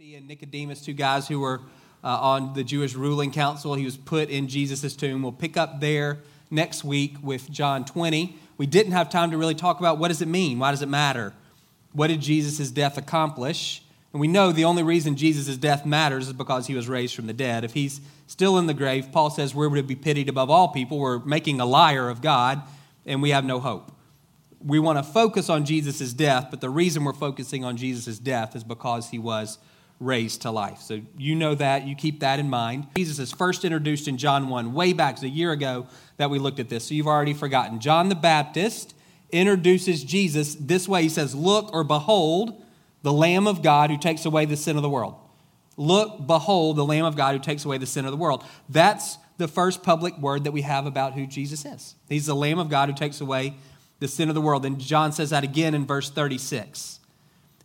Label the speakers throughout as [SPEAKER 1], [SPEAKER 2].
[SPEAKER 1] Arimathea and Nicodemus, two guys who were uh, on the Jewish ruling council. He was put in Jesus' tomb. We'll pick up there next week with John 20. We didn't have time to really talk about what does it mean? Why does it matter? What did Jesus' death accomplish? And we know the only reason Jesus' death matters is because he was raised from the dead. If he's still in the grave, Paul says we're to be pitied above all people. We're making a liar of God, and we have no hope. We want to focus on Jesus' death, but the reason we're focusing on Jesus' death is because he was raised to life. So you know that, you keep that in mind. Jesus is first introduced in John 1, way back a year ago that we looked at this, so you've already forgotten. John the Baptist introduces Jesus this way He says, Look or behold the Lamb of God who takes away the sin of the world. Look, behold the Lamb of God who takes away the sin of the world. That's the first public word that we have about who Jesus is. He's the Lamb of God who takes away the sin of the world. And John says that again in verse 36.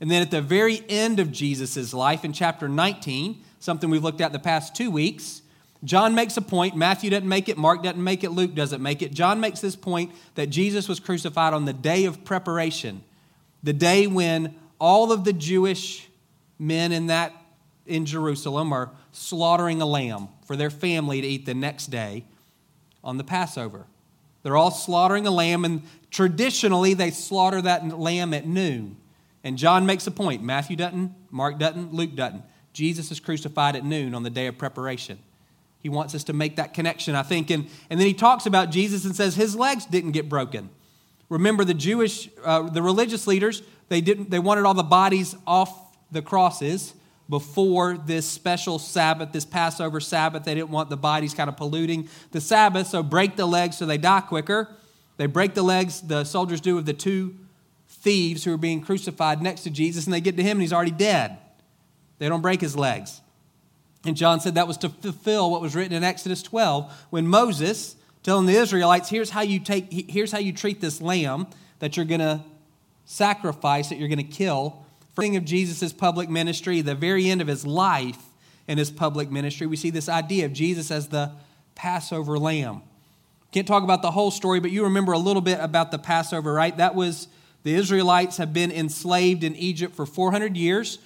[SPEAKER 1] And then at the very end of Jesus' life, in chapter 19, something we've looked at the past two weeks, John makes a point. Matthew doesn't make it, Mark doesn't make it, Luke doesn't make it. John makes this point that Jesus was crucified on the day of preparation, the day when all of the Jewish men in that in Jerusalem are slaughtering a lamb for their family to eat the next day on the Passover. They're all slaughtering a lamb, and traditionally they slaughter that lamb at noon. And John makes a point. Matthew doesn't, Mark doesn't, Luke doesn't. Jesus is crucified at noon on the day of preparation. He wants us to make that connection, I think. And, and then he talks about Jesus and says his legs didn't get broken. Remember, the Jewish, uh, the religious leaders, they, didn't, they wanted all the bodies off the crosses before this special Sabbath, this Passover Sabbath. They didn't want the bodies kind of polluting the Sabbath, so break the legs so they die quicker. They break the legs, the soldiers do, of the two thieves who are being crucified next to Jesus, and they get to him and he's already dead. They don't break his legs. And John said that was to fulfill what was written in Exodus 12 when Moses telling the Israelites, here's how you take here's how you treat this lamb that you're going to sacrifice that you're going to kill. Thing of Jesus' public ministry, the very end of his life in his public ministry, we see this idea of Jesus as the Passover lamb. Can't talk about the whole story, but you remember a little bit about the Passover, right? That was the Israelites have been enslaved in Egypt for 400 years.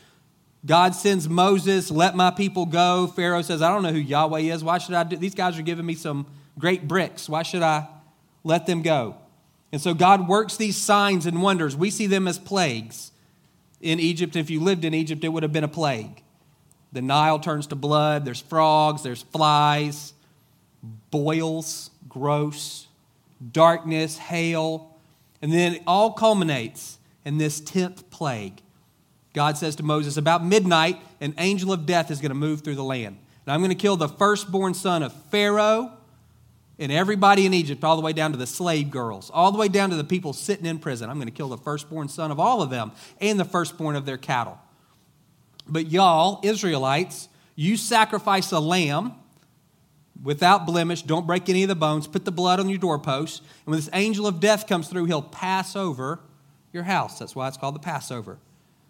[SPEAKER 1] God sends Moses, let my people go. Pharaoh says, I don't know who Yahweh is. Why should I do? These guys are giving me some great bricks. Why should I let them go? And so God works these signs and wonders. We see them as plagues in Egypt. If you lived in Egypt, it would have been a plague. The Nile turns to blood. There's frogs, there's flies, boils, gross, darkness, hail, and then it all culminates in this 10th plague. God says to Moses, About midnight, an angel of death is going to move through the land. And I'm going to kill the firstborn son of Pharaoh and everybody in Egypt, all the way down to the slave girls, all the way down to the people sitting in prison. I'm going to kill the firstborn son of all of them and the firstborn of their cattle. But y'all, Israelites, you sacrifice a lamb without blemish. Don't break any of the bones. Put the blood on your doorpost. And when this angel of death comes through, he'll pass over your house. That's why it's called the Passover.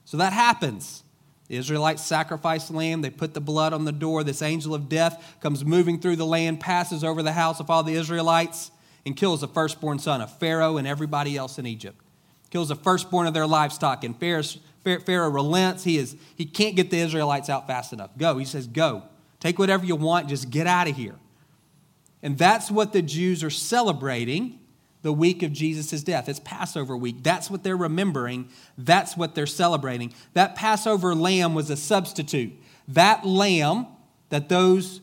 [SPEAKER 1] So that happens. The Israelites sacrifice the lamb. They put the blood on the door. This angel of death comes moving through the land, passes over the house of all the Israelites, and kills the firstborn son of Pharaoh and everybody else in Egypt. Kills the firstborn of their livestock. And Pharaoh relents. He, is, he can't get the Israelites out fast enough. Go. He says, Go. Take whatever you want, just get out of here. And that's what the Jews are celebrating the week of Jesus' death. It's Passover week. That's what they're remembering. That's what they're celebrating. That Passover lamb was a substitute. That lamb that those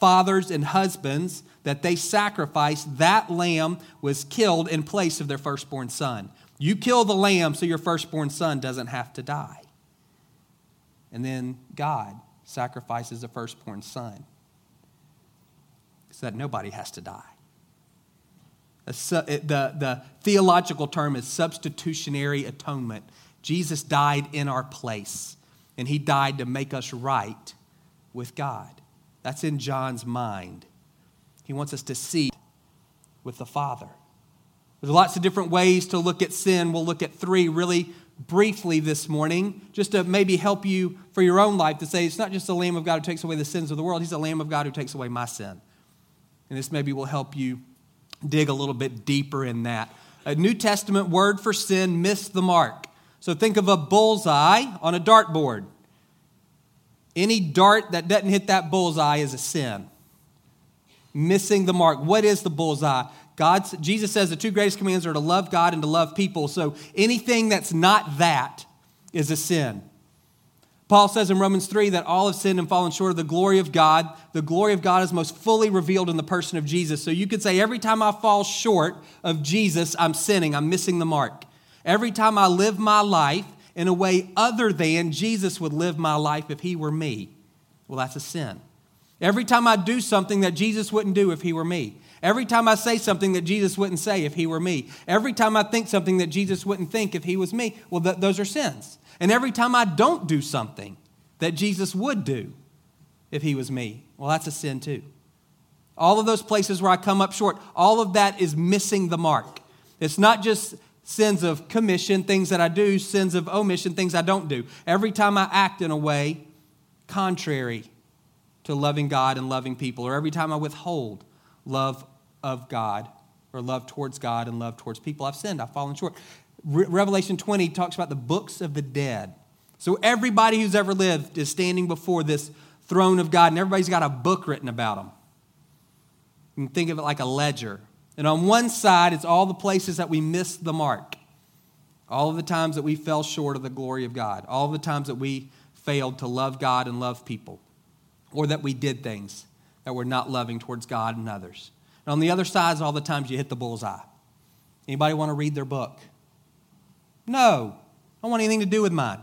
[SPEAKER 1] fathers and husbands that they sacrificed, that lamb was killed in place of their firstborn son. You kill the lamb so your firstborn son doesn't have to die. And then God sacrifices a firstborn son so that nobody has to die. The, the theological term is substitutionary atonement. Jesus died in our place, and he died to make us right with God. That's in John's mind. He wants us to see with the Father. There's lots of different ways to look at sin. We'll look at three really briefly this morning, just to maybe help you for your own life to say it's not just the Lamb of God who takes away the sins of the world, He's the Lamb of God who takes away my sin. And this maybe will help you dig a little bit deeper in that. A New Testament word for sin missed the mark. So think of a bullseye on a dartboard. Any dart that doesn't hit that bullseye is a sin. Missing the mark. What is the bullseye? God's, Jesus says the two greatest commands are to love God and to love people. So anything that's not that is a sin. Paul says in Romans 3 that all have sinned and fallen short of the glory of God. The glory of God is most fully revealed in the person of Jesus. So you could say, every time I fall short of Jesus, I'm sinning, I'm missing the mark. Every time I live my life in a way other than Jesus would live my life if he were me, well, that's a sin. Every time I do something that Jesus wouldn't do if he were me. Every time I say something that Jesus wouldn't say if he were me. Every time I think something that Jesus wouldn't think if he was me. Well, th- those are sins. And every time I don't do something that Jesus would do if he was me, well, that's a sin too. All of those places where I come up short, all of that is missing the mark. It's not just sins of commission, things that I do, sins of omission, things I don't do. Every time I act in a way contrary to loving God and loving people, or every time I withhold love of God or love towards God and love towards people, I've sinned, I've fallen short. Re- Revelation 20 talks about the books of the dead. So everybody who's ever lived is standing before this throne of God, and everybody's got a book written about them. You can think of it like a ledger. And on one side, it's all the places that we missed the mark, all of the times that we fell short of the glory of God, all of the times that we failed to love God and love people, or that we did things that we're not loving towards God and others. And on the other side is all the times you hit the bullseye. Anybody want to read their book? No, I don't want anything to do with mine.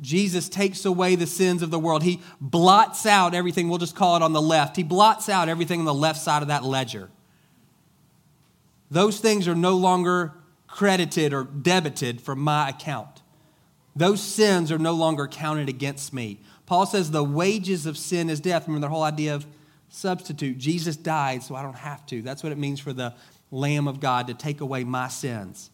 [SPEAKER 1] Jesus takes away the sins of the world. He blots out everything, we'll just call it on the left. He blots out everything on the left side of that ledger. Those things are no longer credited or debited from my account. Those sins are no longer counted against me. Paul says the wages of sin is death. Remember the whole idea of substitute. Jesus died, so I don't have to. That's what it means for the Lamb of God to take away my sins.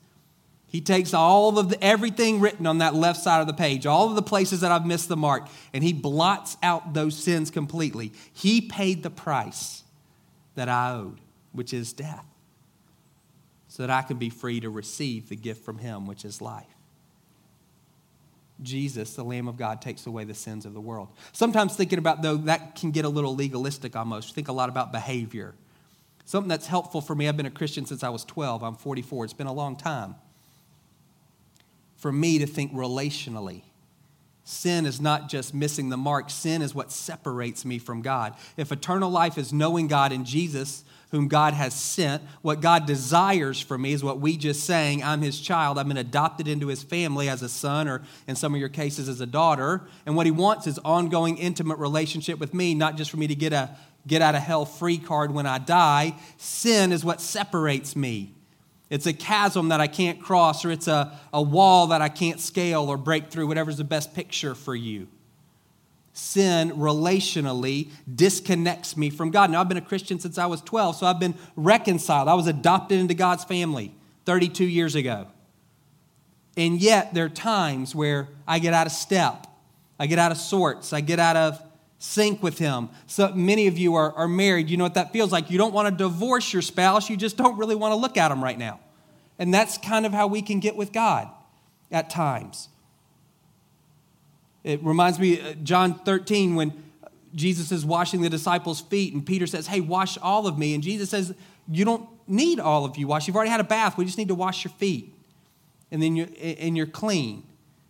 [SPEAKER 1] He takes all of the, everything written on that left side of the page, all of the places that I've missed the mark, and he blots out those sins completely. He paid the price that I owed, which is death, so that I can be free to receive the gift from him, which is life. Jesus, the Lamb of God, takes away the sins of the world. Sometimes thinking about, though, that can get a little legalistic almost. Think a lot about behavior. Something that's helpful for me, I've been a Christian since I was 12. I'm 44. It's been a long time for me to think relationally. Sin is not just missing the mark, sin is what separates me from God. If eternal life is knowing God in Jesus, whom God has sent, what God desires for me is what we just sang I'm his child. I've been adopted into his family as a son, or in some of your cases, as a daughter. And what he wants is ongoing, intimate relationship with me, not just for me to get a get out of hell free card when I die. Sin is what separates me. It's a chasm that I can't cross, or it's a, a wall that I can't scale or break through, whatever's the best picture for you. Sin relationally disconnects me from God. Now, I've been a Christian since I was 12, so I've been reconciled. I was adopted into God's family 32 years ago. And yet, there are times where I get out of step, I get out of sorts, I get out of sync with him. So many of you are, are married. You know what that feels like. You don't want to divorce your spouse, you just don't really want to look at them right now. And that's kind of how we can get with God at times. It reminds me, uh, John 13, when Jesus is washing the disciples' feet, and Peter says, Hey, wash all of me. And Jesus says, You don't need all of you wash. You've already had a bath. We just need to wash your feet. And then you're, and you're clean.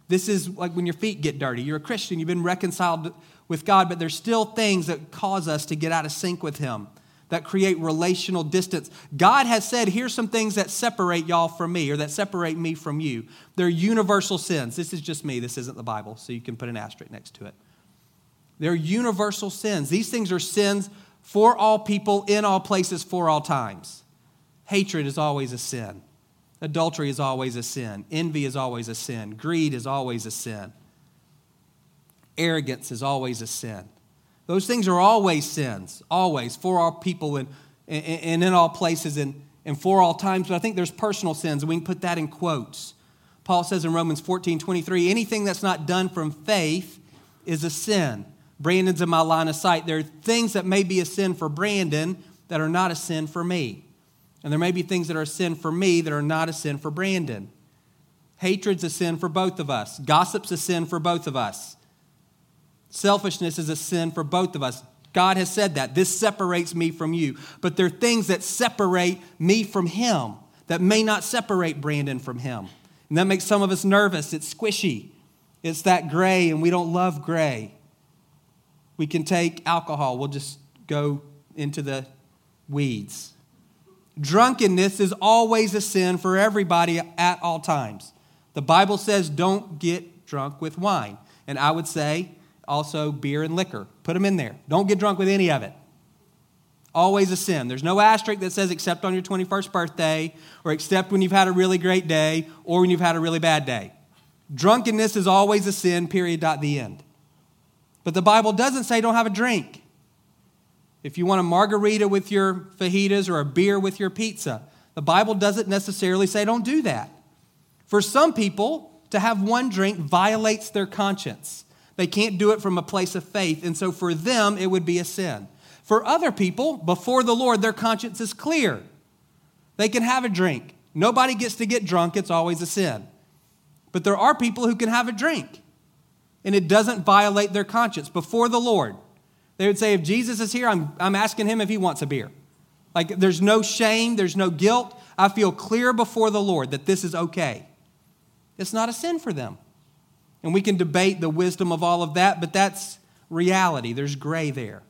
[SPEAKER 1] This is like when your feet get dirty. You're a Christian, you've been reconciled with God, but there's still things that cause us to get out of sync with Him, that create relational distance. God has said, here's some things that separate y'all from me or that separate me from you. They're universal sins. This is just me, this isn't the Bible, so you can put an asterisk next to it. They're universal sins. These things are sins for all people, in all places, for all times. Hatred is always a sin. Adultery is always a sin. Envy is always a sin. Greed is always a sin. Arrogance is always a sin. Those things are always sins, always, for all people and, and, in all places and, and for all times. But I think there's personal sins, and we can put that in quotes. Paul says in Romans 14 23, anything that's not done from faith is a sin. Brandon's in my line of sight. There are things that may be a sin for Brandon that are not a sin for me. And there may be things that are a sin for me that are not a sin for Brandon. Hatred's a sin for both of us. Gossip's a sin for both of us. Selfishness is a sin for both of us. God has said that. This separates me from you. But there are things that separate me from Him that may not separate Brandon from Him. And that makes some of us nervous. It's squishy, it's that gray, and we don't love gray. We can take alcohol, we'll just go into the weeds. Drunkenness is always a sin for everybody at all times. The Bible says don't get drunk with wine. And I would say also beer and liquor. Put them in there. Don't get drunk with any of it. Always a sin. There's no asterisk that says except on your 21st birthday, or except when you've had a really great day, or when you've had a really bad day. Drunkenness is always a sin, period, dot, the end. But the Bible doesn't say don't have a drink. If you want a margarita with your fajitas or a beer with your pizza, the Bible doesn't necessarily say don't do that. For some people, to have one drink violates their conscience. They can't do it from a place of faith, and so for them, it would be a sin. For other people, before the Lord, their conscience is clear. They can have a drink. Nobody gets to get drunk, it's always a sin. But there are people who can have a drink, and it doesn't violate their conscience before the Lord. They would say, if Jesus is here, I'm, I'm asking him if he wants a beer. Like, there's no shame, there's no guilt. I feel clear before the Lord that this is okay. It's not a sin for them. And we can debate the wisdom of all of that, but that's reality. There's gray there.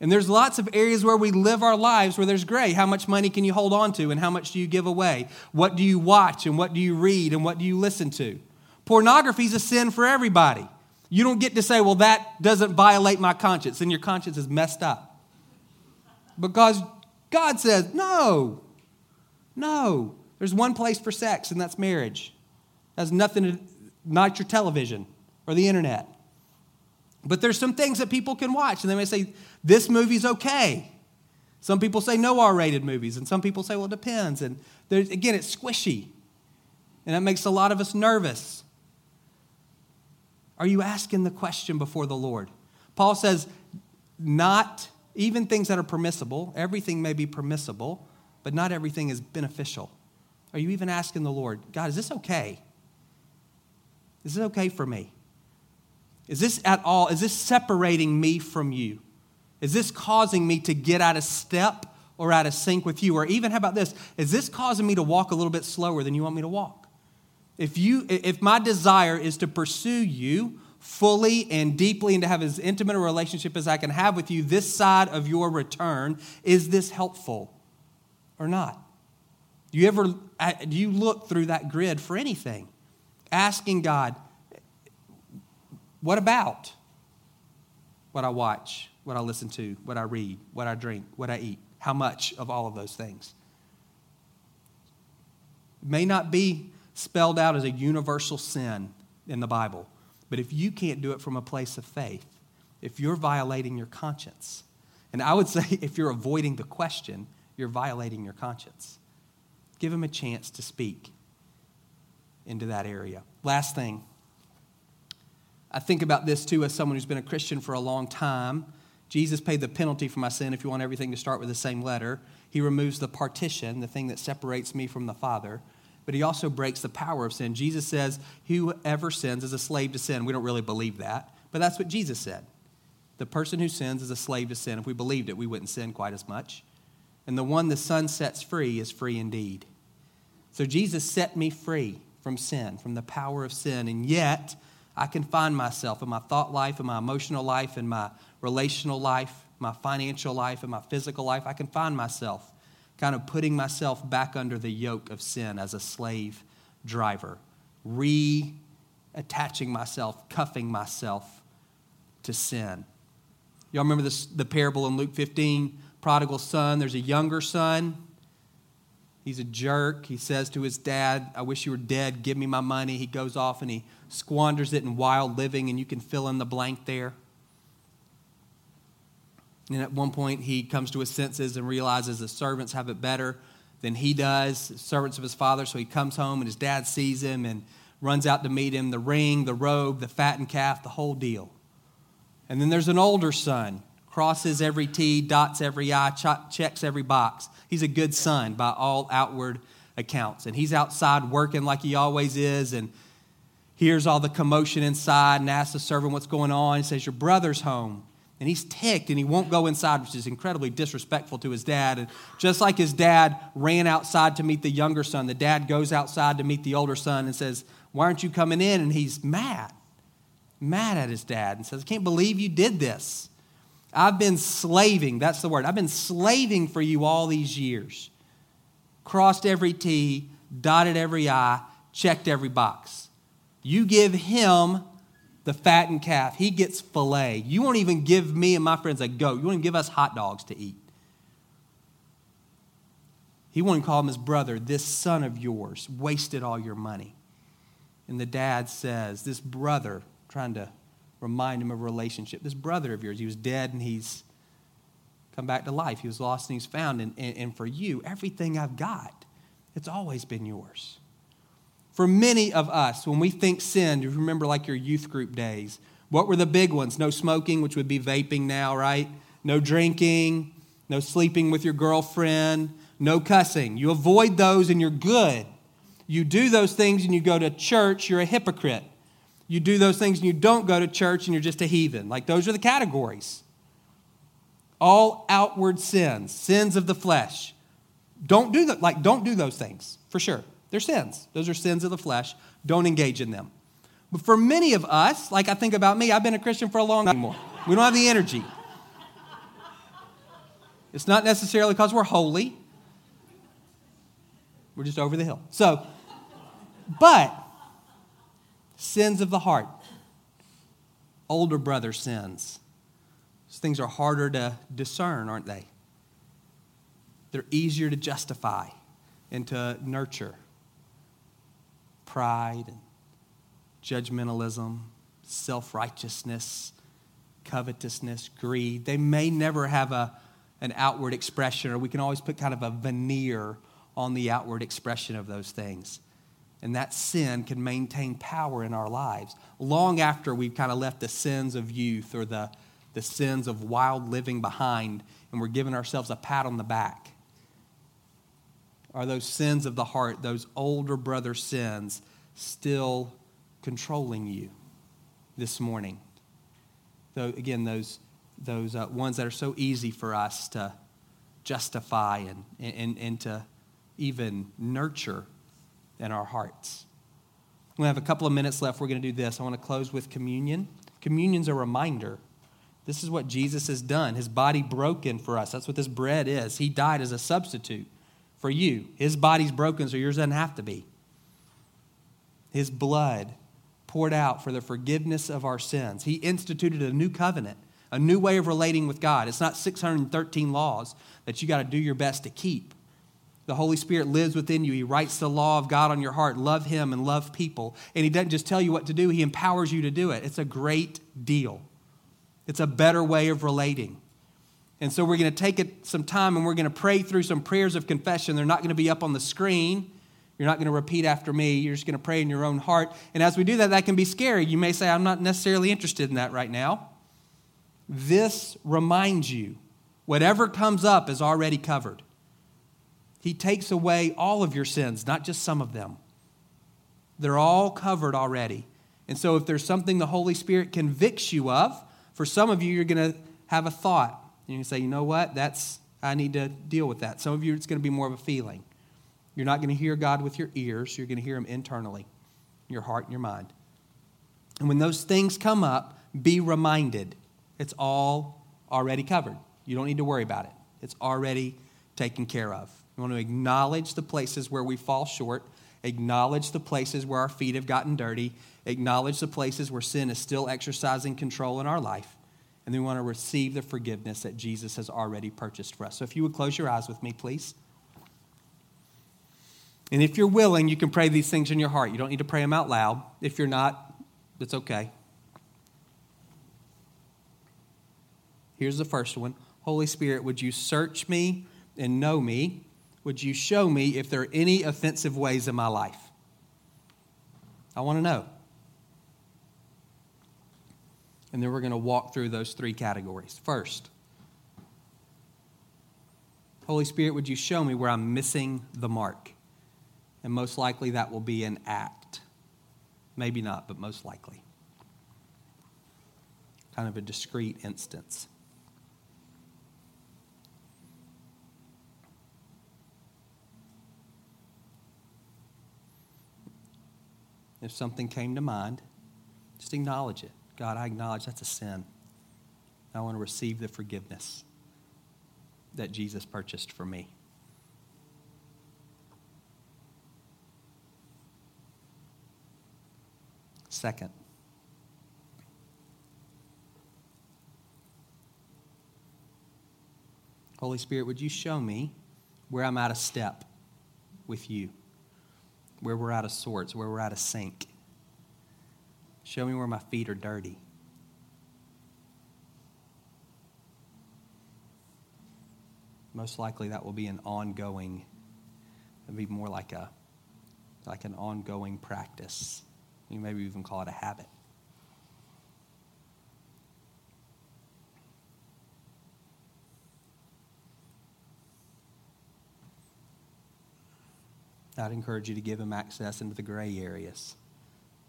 [SPEAKER 1] And there's lots of areas where we live our lives where there's gray. How much money can you hold on to and how much do you give away? What do you watch and what do you read and what do you listen to? Pornography is a sin for everybody. You don't get to say, well, that doesn't violate my conscience, and your conscience is messed up. Because God says, no, no. There's one place for sex, and that's marriage. It has nothing to, not your television or the internet. But there's some things that people can watch, and they may say, this movie's okay. Some people say no R rated movies, and some people say, well, it depends. And again, it's squishy, and that makes a lot of us nervous. Are you asking the question before the Lord? Paul says, not even things that are permissible, everything may be permissible, but not everything is beneficial. Are you even asking the Lord, God, is this okay? Is this okay for me? Is this at all, is this separating me from you? Is this causing me to get out of step or out of sync with you? Or even, how about this? Is this causing me to walk a little bit slower than you want me to walk? If, you, if my desire is to pursue you fully and deeply and to have as intimate a relationship as I can have with you this side of your return, is this helpful or not? Do you ever uh, do you look through that grid for anything? Asking God, what about what I watch, what I listen to, what I read, what I drink, what I eat? How much of all of those things? It may not be spelled out as a universal sin in the Bible. But if you can't do it from a place of faith, if you're violating your conscience, and I would say if you're avoiding the question, you're violating your conscience. Give him a chance to speak into that area. Last thing, I think about this too as someone who's been a Christian for a long time. Jesus paid the penalty for my sin if you want everything to start with the same letter. He removes the partition, the thing that separates me from the Father but he also breaks the power of sin. Jesus says, Whoever sins is a slave to sin. We don't really believe that, but that's what Jesus said. The person who sins is a slave to sin. If we believed it, we wouldn't sin quite as much. And the one the Son sets free is free indeed. So Jesus set me free from sin, from the power of sin. And yet, I can find myself in my thought life, in my emotional life, in my relational life, my financial life, in my physical life. I can find myself kind of putting myself back under the yoke of sin as a slave driver, reattaching myself, cuffing myself to sin. Y'all remember this, the parable in Luke 15, prodigal son? There's a younger son. He's a jerk. He says to his dad, I wish you were dead. Give me my money. He goes off and he squanders it in wild living, and you can fill in the blank there. And at one point, he comes to his senses and realizes the servants have it better than he does, servants of his father. So he comes home, and his dad sees him and runs out to meet him the ring, the robe, the fattened calf, the whole deal. And then there's an older son, crosses every T, dots every I, checks every box. He's a good son by all outward accounts. And he's outside working like he always is. And hears all the commotion inside and asks the servant what's going on. He says, Your brother's home. And he's ticked and he won't go inside, which is incredibly disrespectful to his dad. And just like his dad ran outside to meet the younger son, the dad goes outside to meet the older son and says, Why aren't you coming in? And he's mad, mad at his dad and says, I can't believe you did this. I've been slaving, that's the word. I've been slaving for you all these years. Crossed every T, dotted every I, checked every box. You give him the fattened calf. He gets filet. You won't even give me and my friends a goat. You won't even give us hot dogs to eat. He wouldn't call him his brother. This son of yours wasted all your money. And the dad says, This brother, trying to remind him of a relationship, this brother of yours, he was dead and he's come back to life. He was lost and he's found. And, and, and for you, everything I've got, it's always been yours. For many of us, when we think sin, you remember like your youth group days. What were the big ones? No smoking, which would be vaping now, right? No drinking, no sleeping with your girlfriend, no cussing. You avoid those and you're good. You do those things and you go to church, you're a hypocrite. You do those things and you don't go to church and you're just a heathen. Like those are the categories. All outward sins, sins of the flesh. Don't do that, like don't do those things, for sure. They're sins. Those are sins of the flesh. Don't engage in them. But for many of us, like I think about me, I've been a Christian for a long time. More. We don't have the energy. It's not necessarily because we're holy. We're just over the hill. So, but sins of the heart, older brother sins. Those things are harder to discern, aren't they? They're easier to justify and to nurture pride and judgmentalism, self righteousness, covetousness, greed. They may never have a, an outward expression, or we can always put kind of a veneer on the outward expression of those things. And that sin can maintain power in our lives long after we've kind of left the sins of youth or the, the sins of wild living behind and we're giving ourselves a pat on the back are those sins of the heart, those older brother sins, still controlling you this morning? Though, again, those, those uh, ones that are so easy for us to justify and, and, and to even nurture in our hearts. We have a couple of minutes left. We're going to do this. I want to close with communion. Communion's a reminder. This is what Jesus has done. His body broken for us. That's what this bread is. He died as a substitute for you. His body's broken, so yours doesn't have to be. His blood poured out for the forgiveness of our sins. He instituted a new covenant, a new way of relating with God. It's not 613 laws that you got to do your best to keep. The Holy Spirit lives within you. He writes the law of God on your heart. Love Him and love people. And He doesn't just tell you what to do, He empowers you to do it. It's a great deal. It's a better way of relating. And so we're going to take it some time and we're going to pray through some prayers of confession. They're not going to be up on the screen. You're not going to repeat after me. You're just going to pray in your own heart. And as we do that, that can be scary. You may say, I'm not necessarily interested in that right now. This reminds you whatever comes up is already covered. He takes away all of your sins, not just some of them. They're all covered already. And so if there's something the Holy Spirit convicts you of, for some of you, you're going to have a thought you can say, you know what? That's I need to deal with that. Some of you, it's going to be more of a feeling. You're not going to hear God with your ears. You're going to hear Him internally, your heart and your mind. And when those things come up, be reminded it's all already covered. You don't need to worry about it. It's already taken care of. We want to acknowledge the places where we fall short, acknowledge the places where our feet have gotten dirty, acknowledge the places where sin is still exercising control in our life, and then we want to receive the forgiveness that Jesus has already purchased for us. So if you would close your eyes with me, please. And if you're willing, you can pray these things in your heart. You don't need to pray them out loud. If you're not, that's okay. Here's the first one Holy Spirit, would you search me and know me? Would you show me if there are any offensive ways in my life? I want to know. And then we're going to walk through those three categories. First, Holy Spirit, would you show me where I'm missing the mark? And most likely that will be an act. Maybe not, but most likely. Kind of a discrete instance. If something came to mind, just acknowledge it. God, I acknowledge that's a sin. I want to receive the forgiveness that Jesus purchased for me. Second, Holy Spirit, would you show me where I'm out of step with you, where we're out of sorts, where we're out of sync? Show me where my feet are dirty. Most likely that will be an ongoing, it'll be more like a like an ongoing practice. You maybe even call it a habit. I'd encourage you to give him access into the gray areas.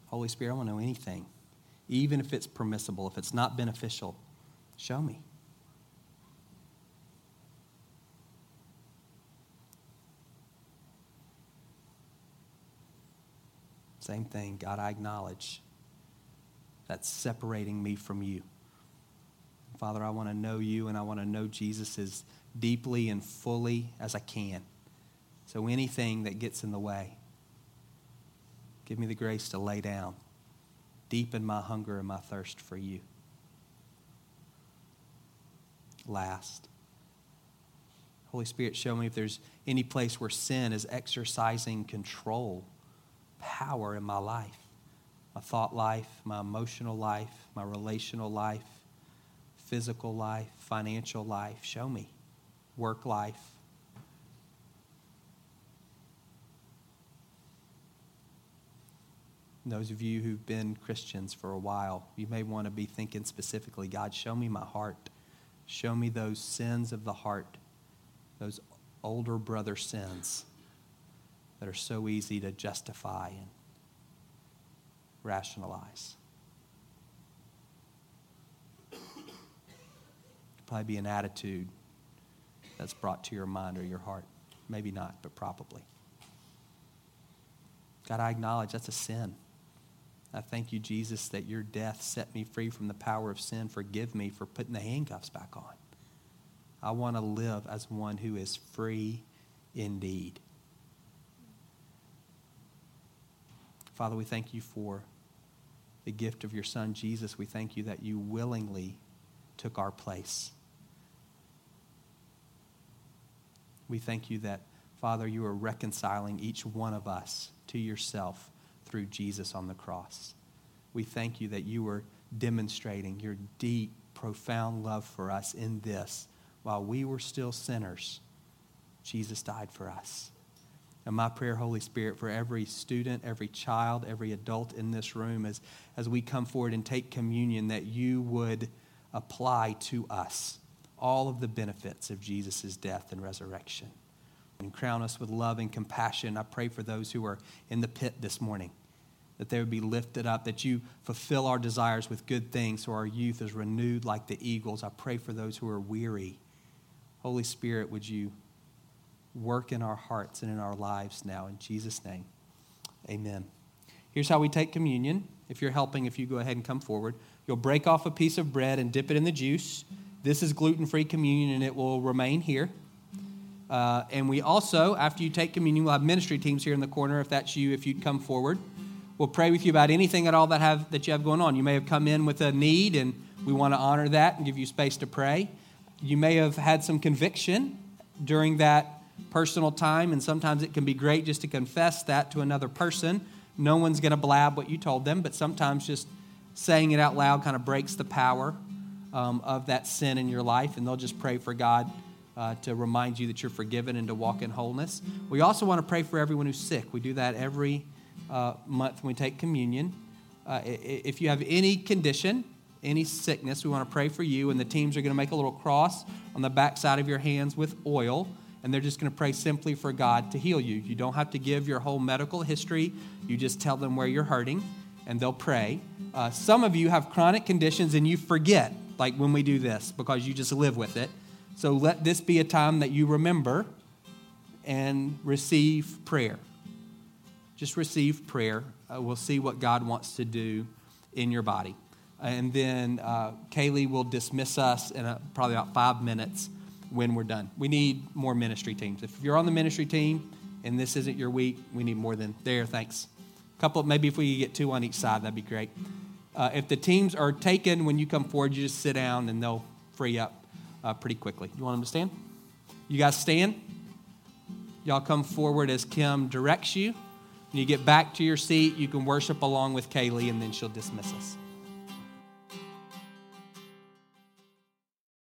[SPEAKER 1] Holy Spirit, I want to know anything, even if it's permissible, if it's not beneficial, show me. Same thing. God, I acknowledge that's separating me from you. Father, I want to know you and I want to know Jesus as deeply and fully as I can. So anything that gets in the way, give me the grace to lay down, deepen my hunger and my thirst for you. Last, Holy Spirit, show me if there's any place where sin is exercising control power in my life my thought life, my emotional life, my relational life, physical life, financial life. Show me. Work life. Those of you who've been Christians for a while, you may want to be thinking specifically God, show me my heart. Show me those sins of the heart, those older brother sins that are so easy to justify and rationalize. Probably be an attitude that's brought to your mind or your heart. Maybe not, but probably. God, I acknowledge that's a sin. I thank you, Jesus, that your death set me free from the power of sin. Forgive me for putting the handcuffs back on. I want to live as one who is free indeed. Father, we thank you for the gift of your Son, Jesus. We thank you that you willingly took our place. We thank you that, Father, you are reconciling each one of us to yourself through Jesus on the cross. We thank you that you were demonstrating your deep, profound love for us in this. While we were still sinners, Jesus died for us. And my prayer, Holy Spirit, for every student, every child, every adult in this room, as, as we come forward and take communion, that you would apply to us all of the benefits of Jesus' death and resurrection. And crown us with love and compassion. I pray for those who are in the pit this morning, that they would be lifted up, that you fulfill our desires with good things so our youth is renewed like the eagles. I pray for those who are weary. Holy Spirit, would you work in our hearts and in our lives now. In Jesus' name, amen. Here's how we take communion. If you're helping, if you go ahead and come forward, you'll break off a piece of bread and dip it in the juice. This is gluten free communion and it will remain here. Uh, and we also, after you take communion, we'll have ministry teams here in the corner. If that's you, if you'd come forward, we'll pray with you about anything at all that have that you have going on. You may have come in with a need, and we want to honor that and give you space to pray. You may have had some conviction during that personal time, and sometimes it can be great just to confess that to another person. No one's going to blab what you told them, but sometimes just saying it out loud kind of breaks the power um, of that sin in your life, and they'll just pray for God uh, to remind you that you're forgiven and to walk in wholeness. We also want to pray for everyone who's sick. We do that every uh, month when we take communion. Uh, if you have any condition, any sickness, we want to pray for you, and the teams are going to make a little cross on the back side of your hands with oil and they're just going to pray simply for God to heal you. You don't have to give your whole medical history, you just tell them where you're hurting, and they'll pray. Uh, some of you have chronic conditions and you forget, like when we do this, because you just live with it. So let this be a time that you remember and receive prayer. Just receive prayer. Uh, we'll see what God wants to do in your body. And then uh, Kaylee will dismiss us in a, probably about five minutes when we're done. We need more ministry teams. If you're on the ministry team and this isn't your week, we need more than there. Thanks. A couple, maybe if we could get two on each side, that'd be great. Uh, if the teams are taken when you come forward, you just sit down and they'll free up uh, pretty quickly. You want them to stand? You guys stand? Y'all come forward as Kim directs you. When you get back to your seat, you can worship along with Kaylee, and then she'll dismiss us.